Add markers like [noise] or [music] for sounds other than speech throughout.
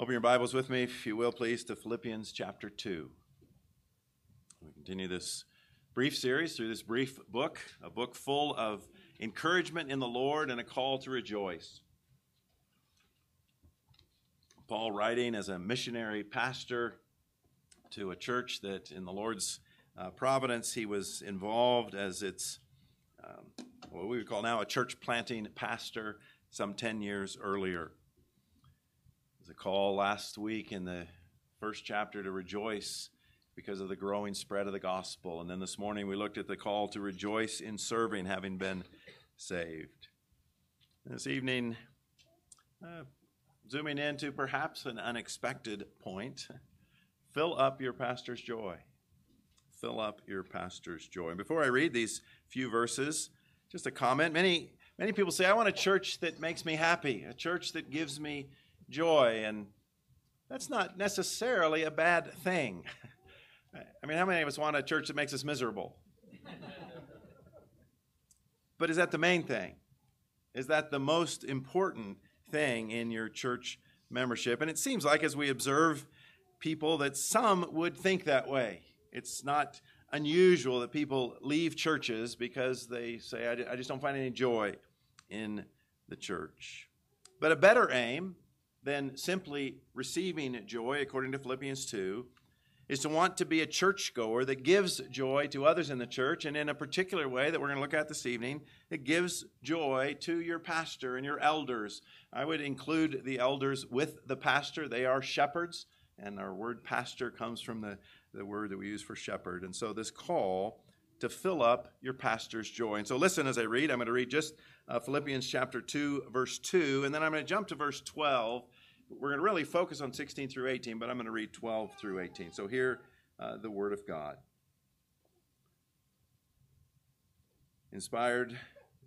Open your Bibles with me, if you will, please, to Philippians chapter 2. We continue this brief series through this brief book, a book full of encouragement in the Lord and a call to rejoice. Paul, writing as a missionary pastor to a church that, in the Lord's uh, providence, he was involved as its, um, what we would call now a church planting pastor some 10 years earlier was a call last week in the first chapter to rejoice because of the growing spread of the gospel. And then this morning we looked at the call to rejoice in serving, having been saved. This evening, uh, zooming into perhaps an unexpected point, fill up your pastor's joy. Fill up your pastor's joy. And before I read these few verses, just a comment. Many many people say, I want a church that makes me happy, a church that gives me joy, and that's not necessarily a bad thing. [laughs] I mean, how many of us want a church that makes us miserable? [laughs] but is that the main thing? Is that the most important thing in your church membership? And it seems like as we observe people that some would think that way. It's not unusual that people leave churches because they say, I just don't find any joy in the church. But a better aim than simply receiving joy, according to Philippians 2, is to want to be a churchgoer that gives joy to others in the church, and in a particular way that we're going to look at this evening, it gives joy to your pastor and your elders. I would include the elders with the pastor. They are shepherds, and our word pastor comes from the, the word that we use for shepherd. And so this call to fill up your pastor's joy. And so listen as I read. I'm going to read just uh, Philippians chapter 2, verse 2, and then I'm going to jump to verse 12. We're going to really focus on 16 through 18, but I'm going to read 12 through 18. So here, uh, the Word of God. Inspired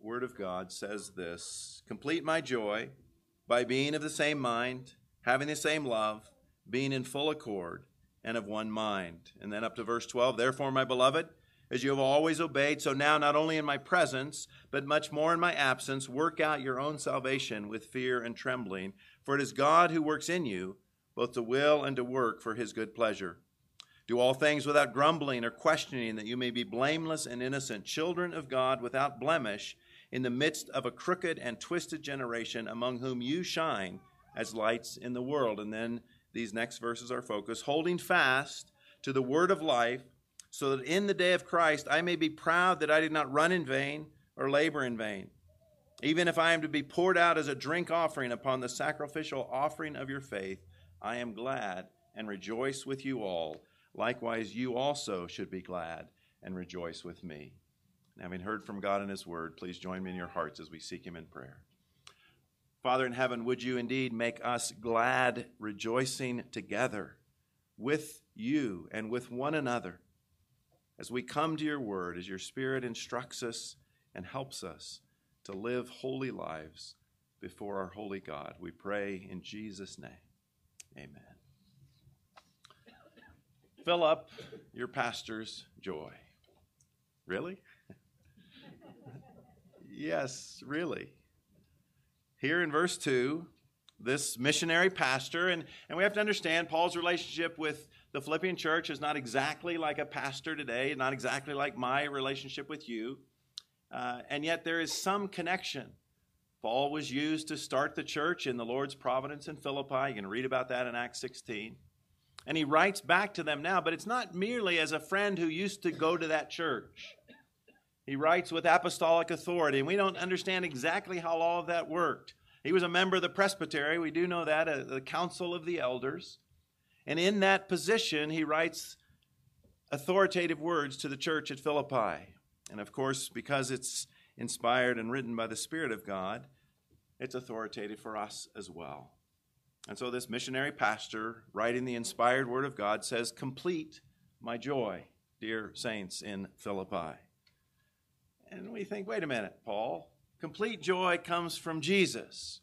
Word of God says this Complete my joy by being of the same mind, having the same love, being in full accord, and of one mind. And then up to verse 12 Therefore, my beloved, as you have always obeyed, so now, not only in my presence, but much more in my absence, work out your own salvation with fear and trembling. For it is God who works in you, both to will and to work for his good pleasure. Do all things without grumbling or questioning, that you may be blameless and innocent, children of God without blemish, in the midst of a crooked and twisted generation, among whom you shine as lights in the world. And then these next verses are focused, holding fast to the word of life so that in the day of Christ I may be proud that I did not run in vain or labor in vain. Even if I am to be poured out as a drink offering upon the sacrificial offering of your faith, I am glad and rejoice with you all. Likewise, you also should be glad and rejoice with me. And having heard from God in His Word, please join me in your hearts as we seek Him in prayer. Father in heaven, would you indeed make us glad, rejoicing together with you and with one another? As we come to your word, as your Spirit instructs us and helps us to live holy lives before our holy God. We pray in Jesus' name. Amen. Fill up your pastor's joy. Really? [laughs] yes, really. Here in verse 2, this missionary pastor, and, and we have to understand Paul's relationship with the Philippian church is not exactly like a pastor today, not exactly like my relationship with you, uh, and yet there is some connection. Paul was used to start the church in the Lord's providence in Philippi. You can read about that in Acts 16. And he writes back to them now, but it's not merely as a friend who used to go to that church. He writes with apostolic authority, and we don't understand exactly how all of that worked. He was a member of the presbytery, we do know that, uh, the council of the elders. And in that position, he writes authoritative words to the church at Philippi. And of course, because it's inspired and written by the Spirit of God, it's authoritative for us as well. And so, this missionary pastor, writing the inspired word of God, says, Complete my joy, dear saints in Philippi. And we think, wait a minute, Paul, complete joy comes from Jesus,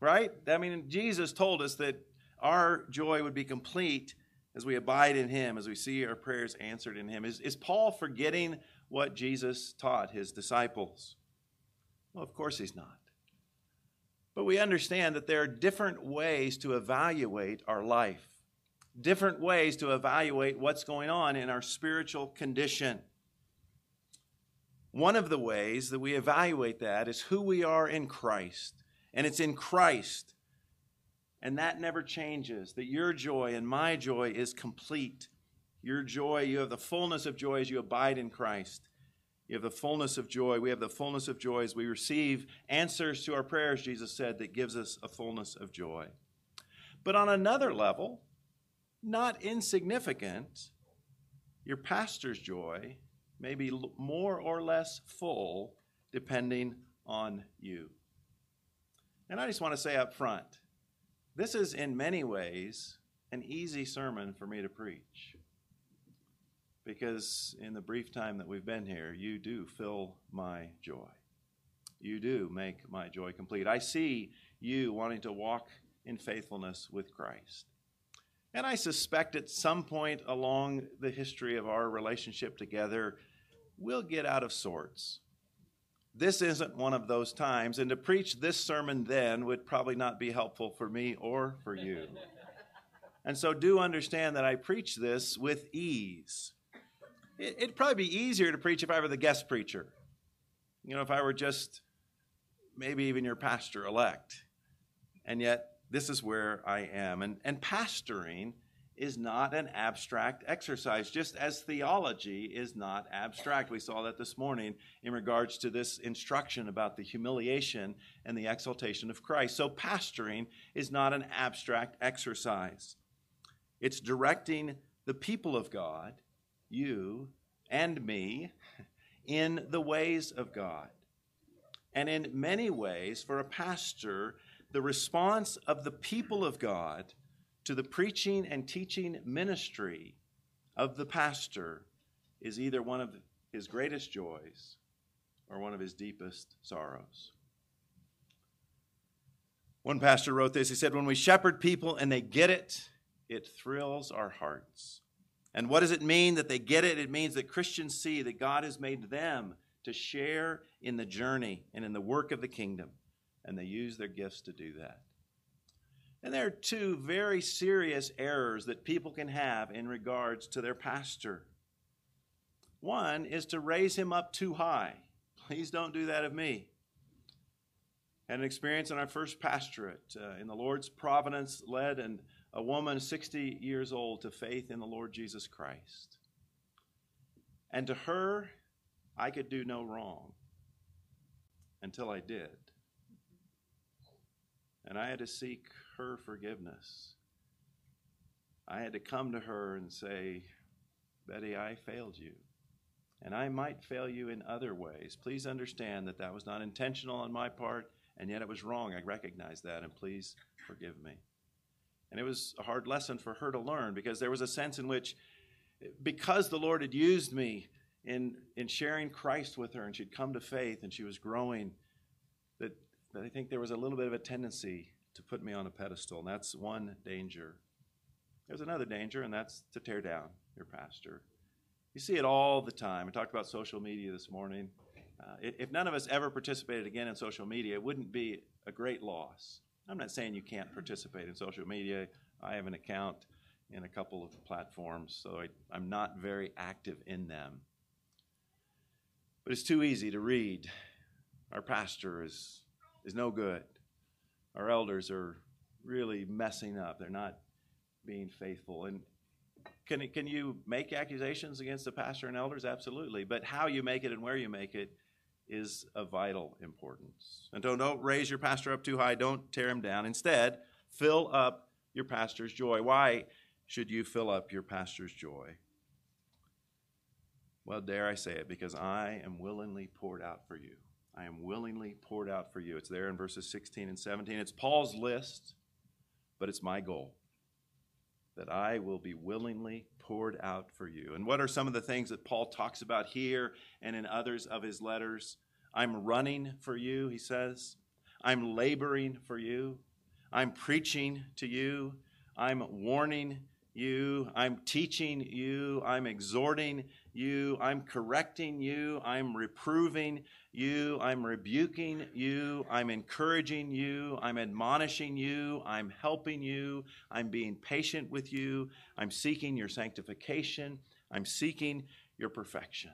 right? I mean, Jesus told us that our joy would be complete as we abide in Him, as we see our prayers answered in Him. Is, is Paul forgetting what Jesus taught his disciples? Well, of course he's not. But we understand that there are different ways to evaluate our life, different ways to evaluate what's going on in our spiritual condition. One of the ways that we evaluate that is who we are in Christ. And it's in Christ. And that never changes. That your joy and my joy is complete. Your joy, you have the fullness of joy as you abide in Christ. You have the fullness of joy. We have the fullness of joy as we receive answers to our prayers, Jesus said, that gives us a fullness of joy. But on another level, not insignificant, your pastor's joy may be more or less full depending on you. And I just want to say up front this is in many ways an easy sermon for me to preach because in the brief time that we've been here, you do fill my joy. You do make my joy complete. I see you wanting to walk in faithfulness with Christ. And I suspect at some point along the history of our relationship together, we'll get out of sorts. This isn't one of those times, and to preach this sermon then would probably not be helpful for me or for you. [laughs] and so do understand that I preach this with ease It'd probably be easier to preach if I were the guest preacher. You know, if I were just maybe even your pastor elect. And yet, this is where I am. And, and pastoring is not an abstract exercise, just as theology is not abstract. We saw that this morning in regards to this instruction about the humiliation and the exaltation of Christ. So, pastoring is not an abstract exercise, it's directing the people of God you and me in the ways of God. And in many ways, for a pastor, the response of the people of God to the preaching and teaching ministry of the pastor is either one of his greatest joys or one of his deepest sorrows. One pastor wrote this. He said, When we shepherd people and they get it, it thrills our hearts. And what does it mean that they get it? It means that Christians see that God has made them to share in the journey and in the work of the kingdom, and they use their gifts to do that. And there are two very serious errors that people can have in regards to their pastor. One is to raise him up too high. Please don't do that of me. Had an experience in our first pastorate uh, in the Lord's providence, led and a woman 60 years old to faith in the Lord Jesus Christ. And to her, I could do no wrong until I did. And I had to seek her forgiveness. I had to come to her and say, Betty, I failed you. And I might fail you in other ways. Please understand that that was not intentional on my part, and yet it was wrong. I recognize that, and please forgive me. And it was a hard lesson for her to learn because there was a sense in which, because the Lord had used me in, in sharing Christ with her and she'd come to faith and she was growing, that, that I think there was a little bit of a tendency to put me on a pedestal. And that's one danger. There's another danger, and that's to tear down your pastor. You see it all the time. I talked about social media this morning. Uh, if none of us ever participated again in social media, it wouldn't be a great loss. I'm not saying you can't participate in social media. I have an account in a couple of platforms, so I, am not very active in them. But it's too easy to read. Our pastor is, is no good. Our elders are really messing up. They're not being faithful. And can, can you make accusations against the pastor and elders? Absolutely. But how you make it and where you make it is of vital importance. And don't, don't raise your pastor up too high, don't tear him down. Instead, fill up your pastor's joy. Why should you fill up your pastor's joy? Well, dare I say it, because I am willingly poured out for you. I am willingly poured out for you. It's there in verses 16 and 17. It's Paul's list, but it's my goal that I will be willingly poured out for you. And what are some of the things that Paul talks about here and in others of his letters? I'm running for you, he says. I'm laboring for you. I'm preaching to you. I'm warning you. I'm teaching you. I'm exhorting you. I'm correcting you. I'm reproving you. I'm rebuking you. I'm encouraging you. I'm admonishing you. I'm helping you. I'm being patient with you. I'm seeking your sanctification. I'm seeking your perfection.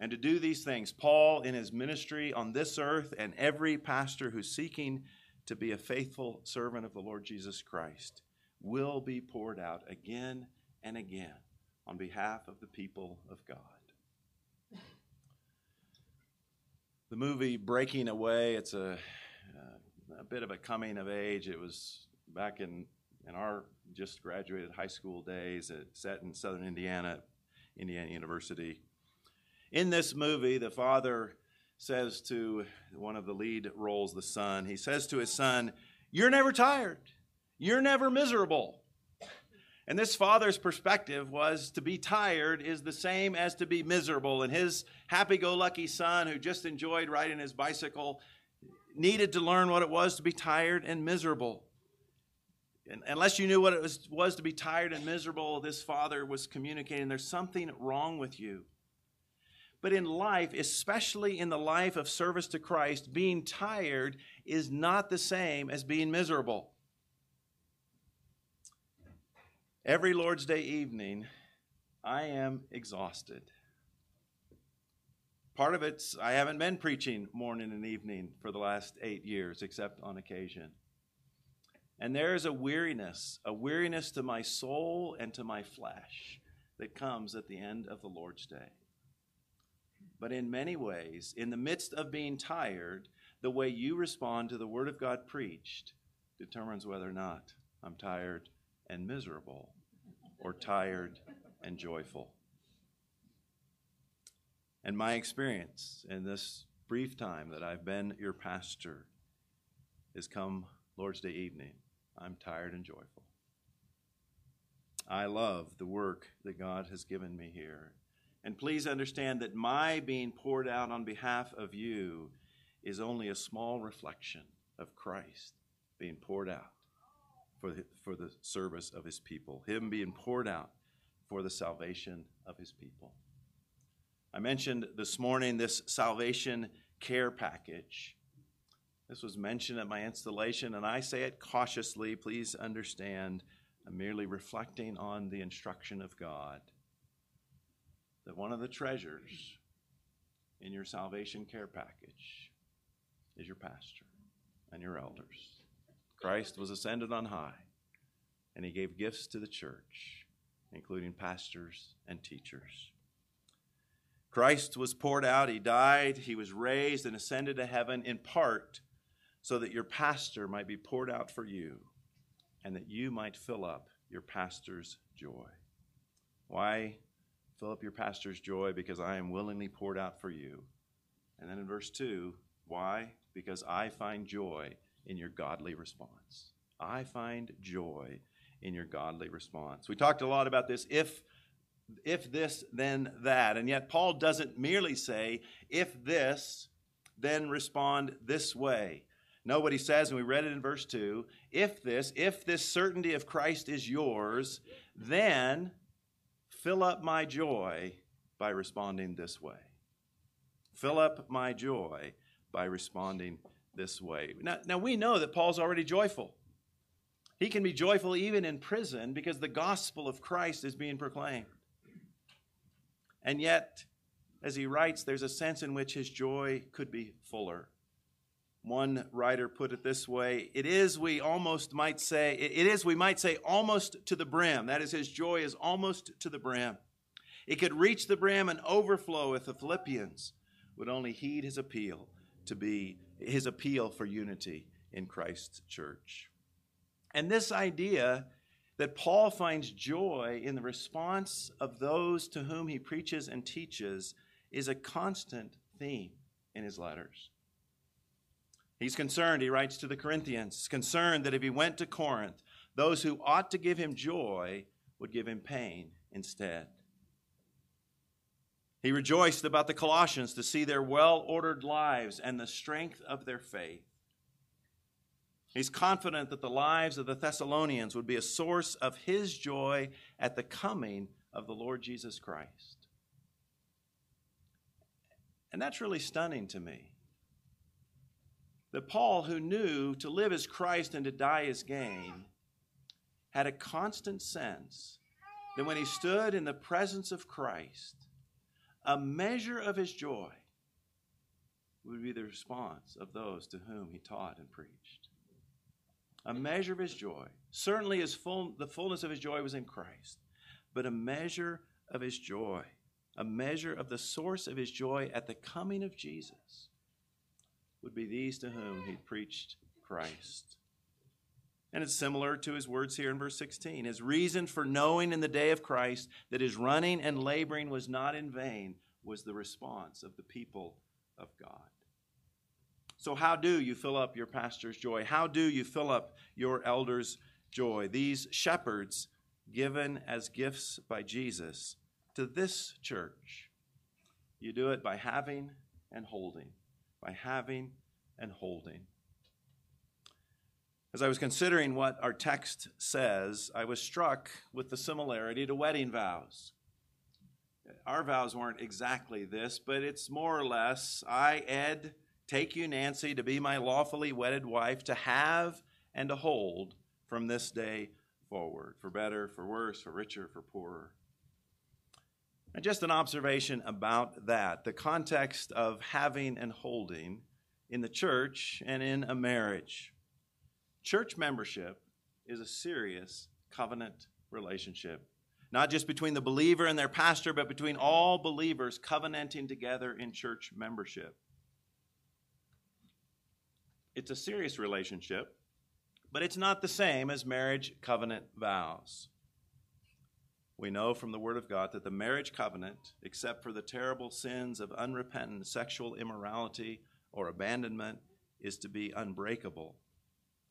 And to do these things, Paul, in his ministry on this earth, and every pastor who's seeking to be a faithful servant of the Lord Jesus Christ, will be poured out again and again on behalf of the people of God. The movie Breaking Away, it's a, uh, a bit of a coming of age. It was back in, in our just graduated high school days, it set in southern Indiana, Indiana University. In this movie, the father says to one of the lead roles, the son, he says to his son, You're never tired. You're never miserable. And this father's perspective was to be tired is the same as to be miserable. And his happy go lucky son, who just enjoyed riding his bicycle, needed to learn what it was to be tired and miserable. And unless you knew what it was, was to be tired and miserable, this father was communicating there's something wrong with you. But in life, especially in the life of service to Christ, being tired is not the same as being miserable. Every Lord's Day evening, I am exhausted. Part of it's I haven't been preaching morning and evening for the last eight years, except on occasion. And there is a weariness, a weariness to my soul and to my flesh that comes at the end of the Lord's Day. But in many ways, in the midst of being tired, the way you respond to the Word of God preached determines whether or not I'm tired and miserable or tired and joyful. And my experience in this brief time that I've been your pastor is come Lord's Day evening, I'm tired and joyful. I love the work that God has given me here. And please understand that my being poured out on behalf of you is only a small reflection of Christ being poured out for the, for the service of his people, him being poured out for the salvation of his people. I mentioned this morning this salvation care package. This was mentioned at my installation, and I say it cautiously. Please understand, I'm merely reflecting on the instruction of God that one of the treasures in your salvation care package is your pastor and your elders. Christ was ascended on high, and he gave gifts to the church, including pastors and teachers. Christ was poured out, he died, he was raised and ascended to heaven in part so that your pastor might be poured out for you and that you might fill up your pastor's joy. Why fill up your pastor's joy? Because I am willingly poured out for you. And then in verse 2, why? Because I find joy in your godly response. I find joy in your godly response. We talked a lot about this if if this then that and yet Paul doesn't merely say if this then respond this way. Know what he says, and we read it in verse 2. If this, if this certainty of Christ is yours, then fill up my joy by responding this way. Fill up my joy by responding this way. Now, now we know that Paul's already joyful. He can be joyful even in prison because the gospel of Christ is being proclaimed. And yet, as he writes, there's a sense in which his joy could be fuller. One writer put it this way it is, we almost might say, it is, we might say, almost to the brim. That is, his joy is almost to the brim. It could reach the brim and overflow if the Philippians would only heed his appeal to be his appeal for unity in Christ's church. And this idea that Paul finds joy in the response of those to whom he preaches and teaches is a constant theme in his letters. He's concerned, he writes to the Corinthians, concerned that if he went to Corinth, those who ought to give him joy would give him pain instead. He rejoiced about the Colossians to see their well ordered lives and the strength of their faith. He's confident that the lives of the Thessalonians would be a source of his joy at the coming of the Lord Jesus Christ. And that's really stunning to me. That Paul, who knew to live as Christ and to die as gain, had a constant sense that when he stood in the presence of Christ, a measure of his joy would be the response of those to whom he taught and preached. A measure of his joy. Certainly his full, the fullness of his joy was in Christ, but a measure of his joy, a measure of the source of his joy at the coming of Jesus would be these to whom he preached Christ. And it's similar to his words here in verse 16. His reason for knowing in the day of Christ that his running and laboring was not in vain was the response of the people of God. So, how do you fill up your pastor's joy? How do you fill up your elder's joy? These shepherds given as gifts by Jesus to this church. You do it by having and holding, by having and holding. As I was considering what our text says, I was struck with the similarity to wedding vows. Our vows weren't exactly this, but it's more or less I, Ed, take you, Nancy, to be my lawfully wedded wife, to have and to hold from this day forward, for better, for worse, for richer, for poorer. And just an observation about that the context of having and holding in the church and in a marriage. Church membership is a serious covenant relationship, not just between the believer and their pastor, but between all believers covenanting together in church membership. It's a serious relationship but it's not the same as marriage covenant vows. We know from the Word of God that the marriage covenant, except for the terrible sins of unrepentant sexual immorality or abandonment, is to be unbreakable.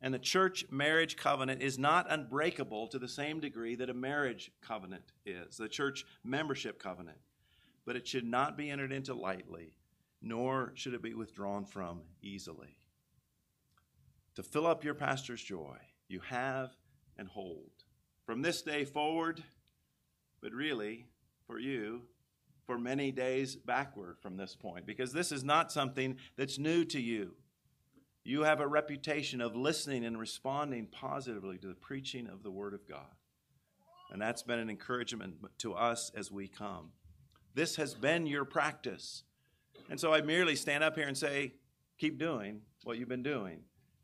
And the church marriage covenant is not unbreakable to the same degree that a marriage covenant is, the church membership covenant. But it should not be entered into lightly, nor should it be withdrawn from easily to fill up your pastor's joy. You have and hold. From this day forward, but really for you, for many days backward from this point, because this is not something that's new to you. You have a reputation of listening and responding positively to the preaching of the Word of God. And that's been an encouragement to us as we come. This has been your practice. And so I merely stand up here and say, keep doing what you've been doing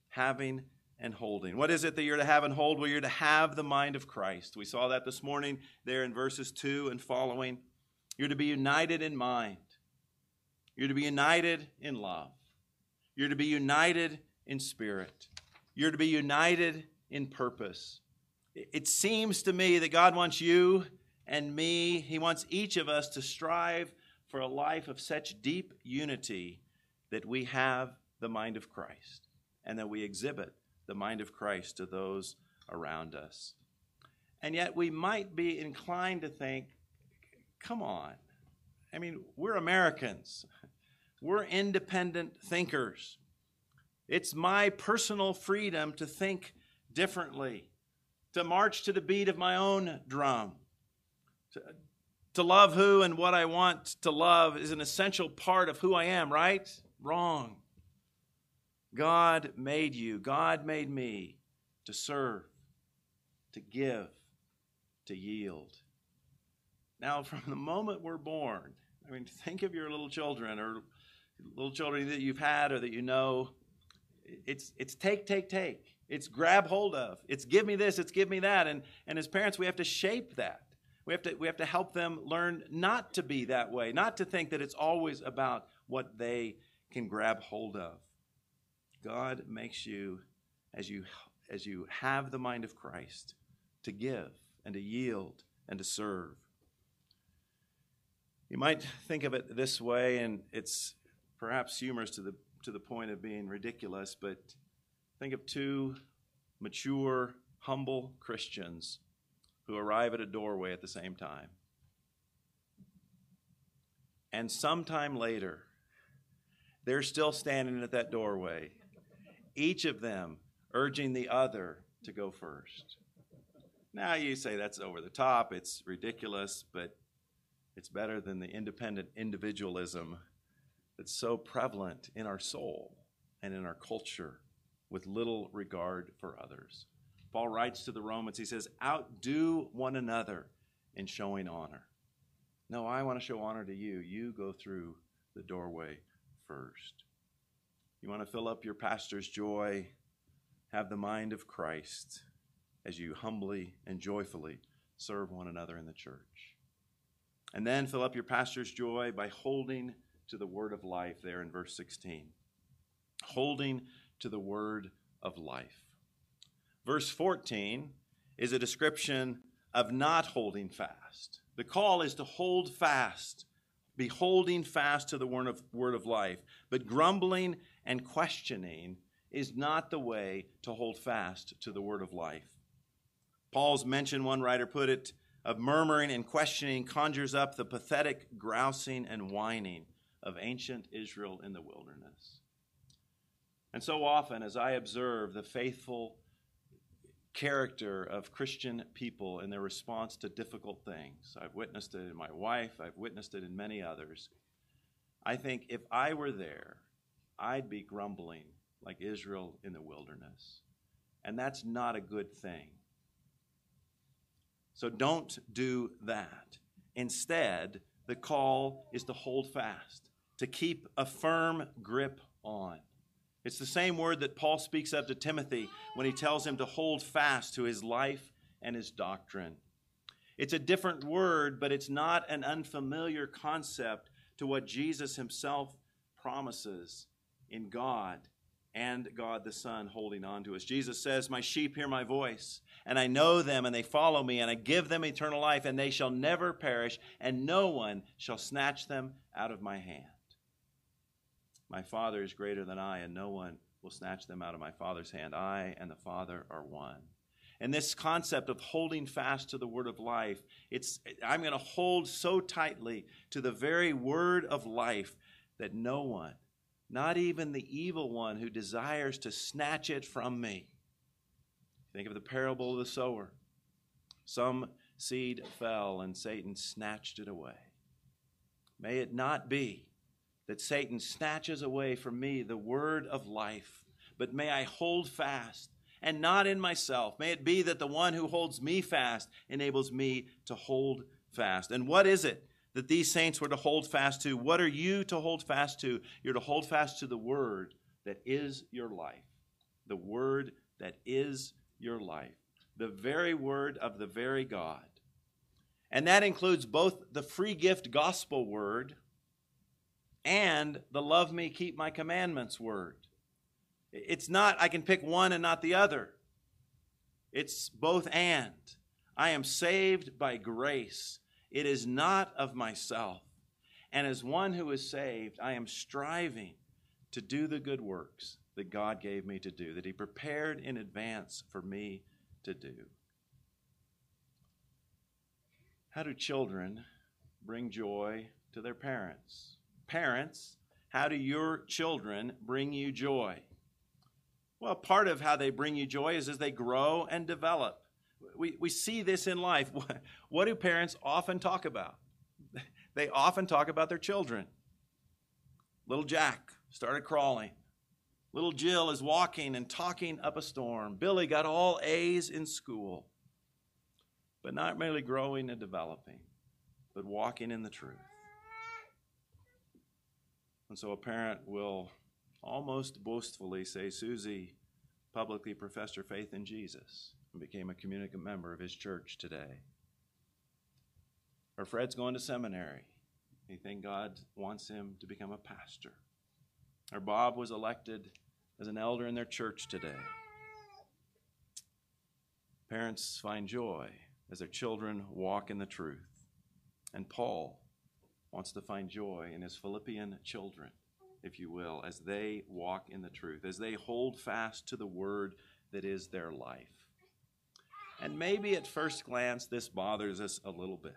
having and holding. What is it that you're to have and hold? Well, you're to have the mind of Christ. We saw that this morning there in verses 2 and following. You're to be united in mind. You're to be united in love. You're to be united in spirit. You're to be united in purpose. It seems to me that God wants you and me, He wants each of us to strive for a life of such deep unity that we have the mind of Christ and that we exhibit the mind of Christ to those around us. And yet we might be inclined to think, come on. I mean, we're Americans, we're independent thinkers. It's my personal freedom to think differently, to march to the beat of my own drum. To, to love who and what I want to love is an essential part of who I am, right? Wrong. God made you, God made me to serve, to give, to yield. Now, from the moment we're born, I mean, think of your little children or little children that you've had or that you know. It's, it's take, take, take. It's grab hold of. It's give me this, it's give me that. And, and as parents, we have to shape that. We have, to, we have to help them learn not to be that way, not to think that it's always about what they can grab hold of. God makes you, as you, as you have the mind of Christ, to give and to yield and to serve. You might think of it this way, and it's perhaps humorous to the, to the point of being ridiculous, but think of two mature, humble Christians who arrive at a doorway at the same time. And sometime later, they're still standing at that doorway each of them urging the other to go first. Now you say that's over the top, it's ridiculous, but it's better than the independent individualism that's so prevalent in our soul and in our culture with little regard for others. Paul writes to the Romans, he says, Outdo one another in showing honor. No, I want to show honor to you. You go through the doorway first. You want to fill up your pastor's joy, have the mind of Christ as you humbly and joyfully serve one another in the church. And then fill up your pastor's joy by holding to the word of life there in verse 16. Holding to the word of life. Verse 14 is a description of not holding fast. The call is to hold fast, be holding fast to the word of, word of life. But grumbling and questioning is not the way to hold fast to the word of life. Paul's mention, one writer put it, of murmuring and questioning conjures up the pathetic grousing and whining of ancient Israel in the wilderness. And so often, as I observe the faithful character of Christian people in their response to difficult things, I've witnessed it in my wife, I've witnessed it in many others. I think if I were there, I'd be grumbling like Israel in the wilderness. And that's not a good thing. So don't do that. Instead, the call is to hold fast, to keep a firm grip on. It's the same word that Paul speaks of to Timothy when he tells him to hold fast to his life and his doctrine. It's a different word, but it's not an unfamiliar concept to what Jesus himself promises in God and God the Son holding on to us. Jesus says, My sheep hear my voice, and I know them, and they follow me, and I give them eternal life, and they shall never perish, and no one shall snatch them out of my hand. My Father is greater than I, and no one will snatch them out of my Father's hand. I and the Father are one. And this concept of holding fast to the word of life, it's I'm going to hold so tightly to the very word of life that no one, not even the evil one who desires to snatch it from me. Think of the parable of the sower. Some seed fell and Satan snatched it away. May it not be that Satan snatches away from me the word of life, but may I hold fast and not in myself. May it be that the one who holds me fast enables me to hold fast. And what is it that these saints were to hold fast to? What are you to hold fast to? You're to hold fast to the word that is your life. The word that is your life. The very word of the very God. And that includes both the free gift gospel word and the love me, keep my commandments word. It's not, I can pick one and not the other. It's both and. I am saved by grace. It is not of myself. And as one who is saved, I am striving to do the good works that God gave me to do, that He prepared in advance for me to do. How do children bring joy to their parents? Parents, how do your children bring you joy? Well, part of how they bring you joy is as they grow and develop. We, we see this in life. [laughs] What do parents often talk about? [laughs] They often talk about their children. Little Jack started crawling. Little Jill is walking and talking up a storm. Billy got all A's in school, but not merely growing and developing, but walking in the truth. And so a parent will almost boastfully say, Susie publicly professed her faith in Jesus and became a communicant member of his church today. Or Fred's going to seminary. He think God wants him to become a pastor. Or Bob was elected as an elder in their church today. Parents find joy as their children walk in the truth. And Paul wants to find joy in his Philippian children, if you will, as they walk in the truth, as they hold fast to the word that is their life. And maybe at first glance, this bothers us a little bit.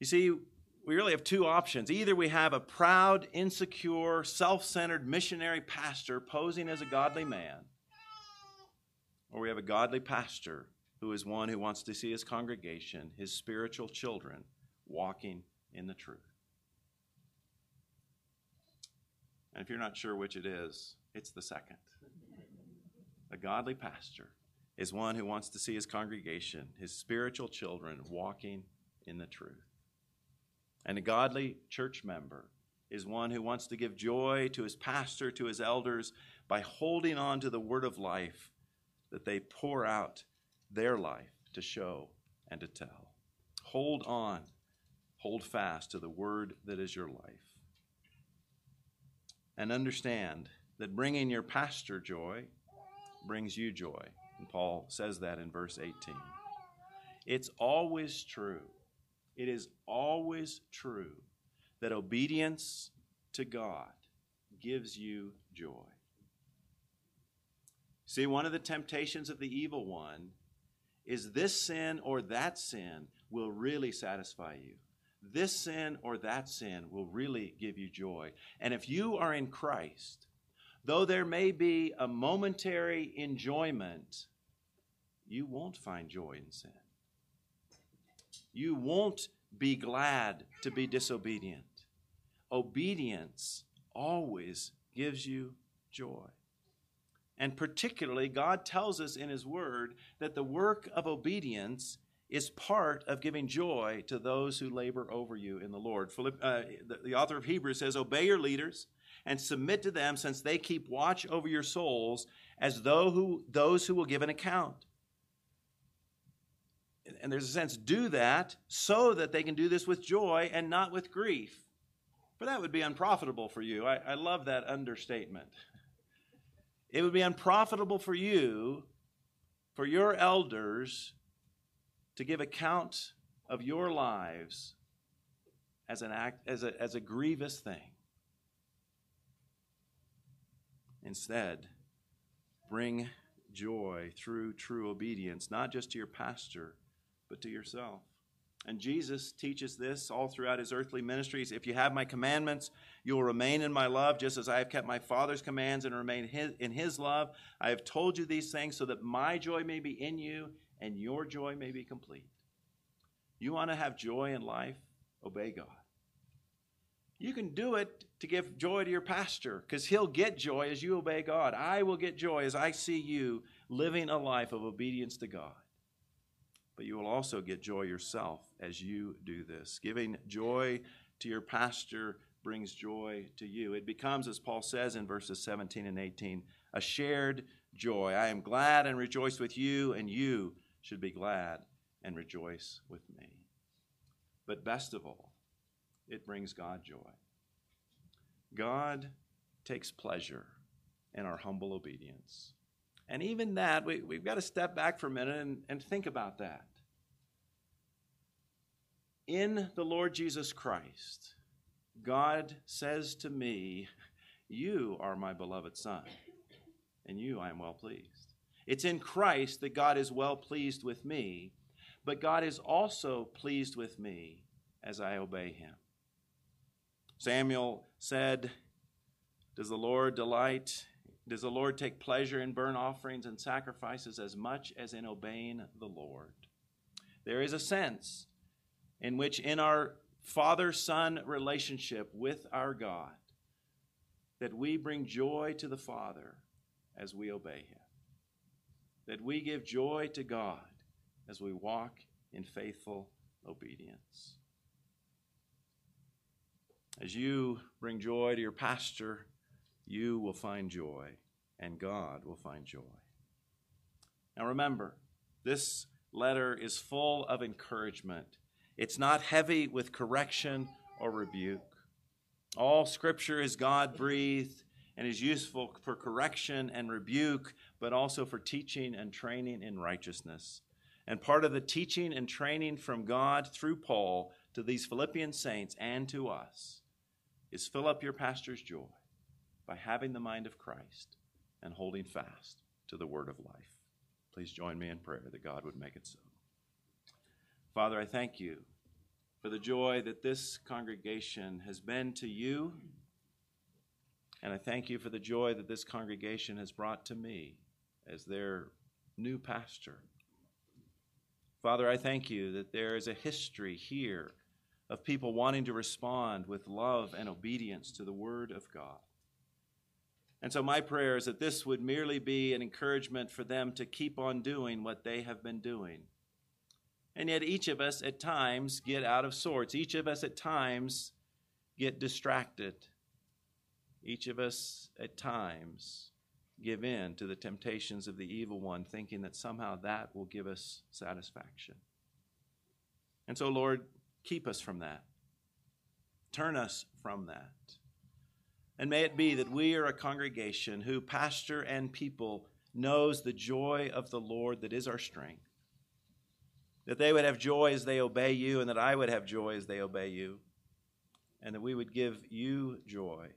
You see, we really have two options. Either we have a proud, insecure, self centered missionary pastor posing as a godly man, or we have a godly pastor who is one who wants to see his congregation, his spiritual children, walking in the truth. And if you're not sure which it is, it's the second. A godly pastor is one who wants to see his congregation, his spiritual children, walking in the truth. And a godly church member is one who wants to give joy to his pastor, to his elders, by holding on to the word of life that they pour out their life to show and to tell. Hold on, hold fast to the word that is your life. And understand that bringing your pastor joy brings you joy. And Paul says that in verse 18. It's always true it is always true that obedience to God gives you joy. See, one of the temptations of the evil one is this sin or that sin will really satisfy you. This sin or that sin will really give you joy. And if you are in Christ, though there may be a momentary enjoyment, you won't find joy in sin you won't be glad to be disobedient. Obedience always gives you joy. And particularly, God tells us in His Word that the work of obedience is part of giving joy to those who labor over you in the Lord. Philipp, uh, the, the author of Hebrews says, Obey your leaders and submit to them, since they keep watch over your souls as though who, those who will give an account and there's a sense, do that so that they can do this with joy and not with grief. For that would be unprofitable for you. I, I love that understatement. It would be unprofitable for you, for your elders, to give account of your lives as an act as a, as a grievous thing. Instead, bring joy through true obedience, not just to your pastor but to yourself. And Jesus teaches this all throughout his earthly ministries. If you have my commandments, you will remain in my love, just as I have kept my Father's commands and remain in his love. I have told you these things so that my joy may be in you and your joy may be complete. You want to have joy in life? Obey God. You can do it to give joy to your pastor because he'll get joy as you obey God. I will get joy as I see you living a life of obedience to God but you will also get joy yourself as you do this. Giving joy to your pastor brings joy to you. It becomes, as Paul says in verses 17 and 18, a shared joy. I am glad and rejoice with you, and you should be glad and rejoice with me. But best of all, it brings God joy. God takes pleasure in our humble obedience. And even that, we, we've got to step back for a minute and, and think about that. In the Lord Jesus Christ, God says to me, You are my beloved Son, and you I am well pleased. It's in Christ that God is well pleased with me, but God is also pleased with me as I obey him. Samuel said, Does the Lord delight does the Lord take pleasure in burnt offerings and sacrifices as much as in obeying the Lord? There is a sense in which, in our father son relationship with our God, that we bring joy to the Father as we obey Him. That we give joy to God as we walk in faithful obedience. As you bring joy to your pastor, you will find joy, and God will find joy. Now remember, this letter is full of encouragement. It's not heavy with correction or rebuke. All scripture is God breathed and is useful for correction and rebuke, but also for teaching and training in righteousness. And part of the teaching and training from God through Paul to these Philippian saints and to us is fill up your pastor's joy by having the mind of Christ and holding fast to the word of life. Please join me in prayer that God would make it so. Father, I thank you for the joy that this congregation has been to you. And I thank you for the joy that this congregation has brought to me as their new pastor. Father, I thank you that there is a history here of people wanting to respond with love and obedience to the Word of God. And so, my prayer is that this would merely be an encouragement for them to keep on doing what they have been doing. And yet, each of us at times get out of sorts. Each of us at times get distracted. Each of us at times give in to the temptations of the evil one, thinking that somehow that will give us satisfaction. And so, Lord, keep us from that. Turn us from that. And may it be that we are a congregation who, pastor and people, knows the joy of the Lord that is our strength. That they would have joy as they obey you, and that I would have joy as they obey you. And that we would give you joy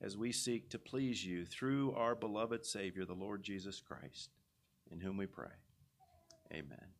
as we seek to please you through our beloved Savior, the Lord Jesus Christ, in whom we pray. Amen.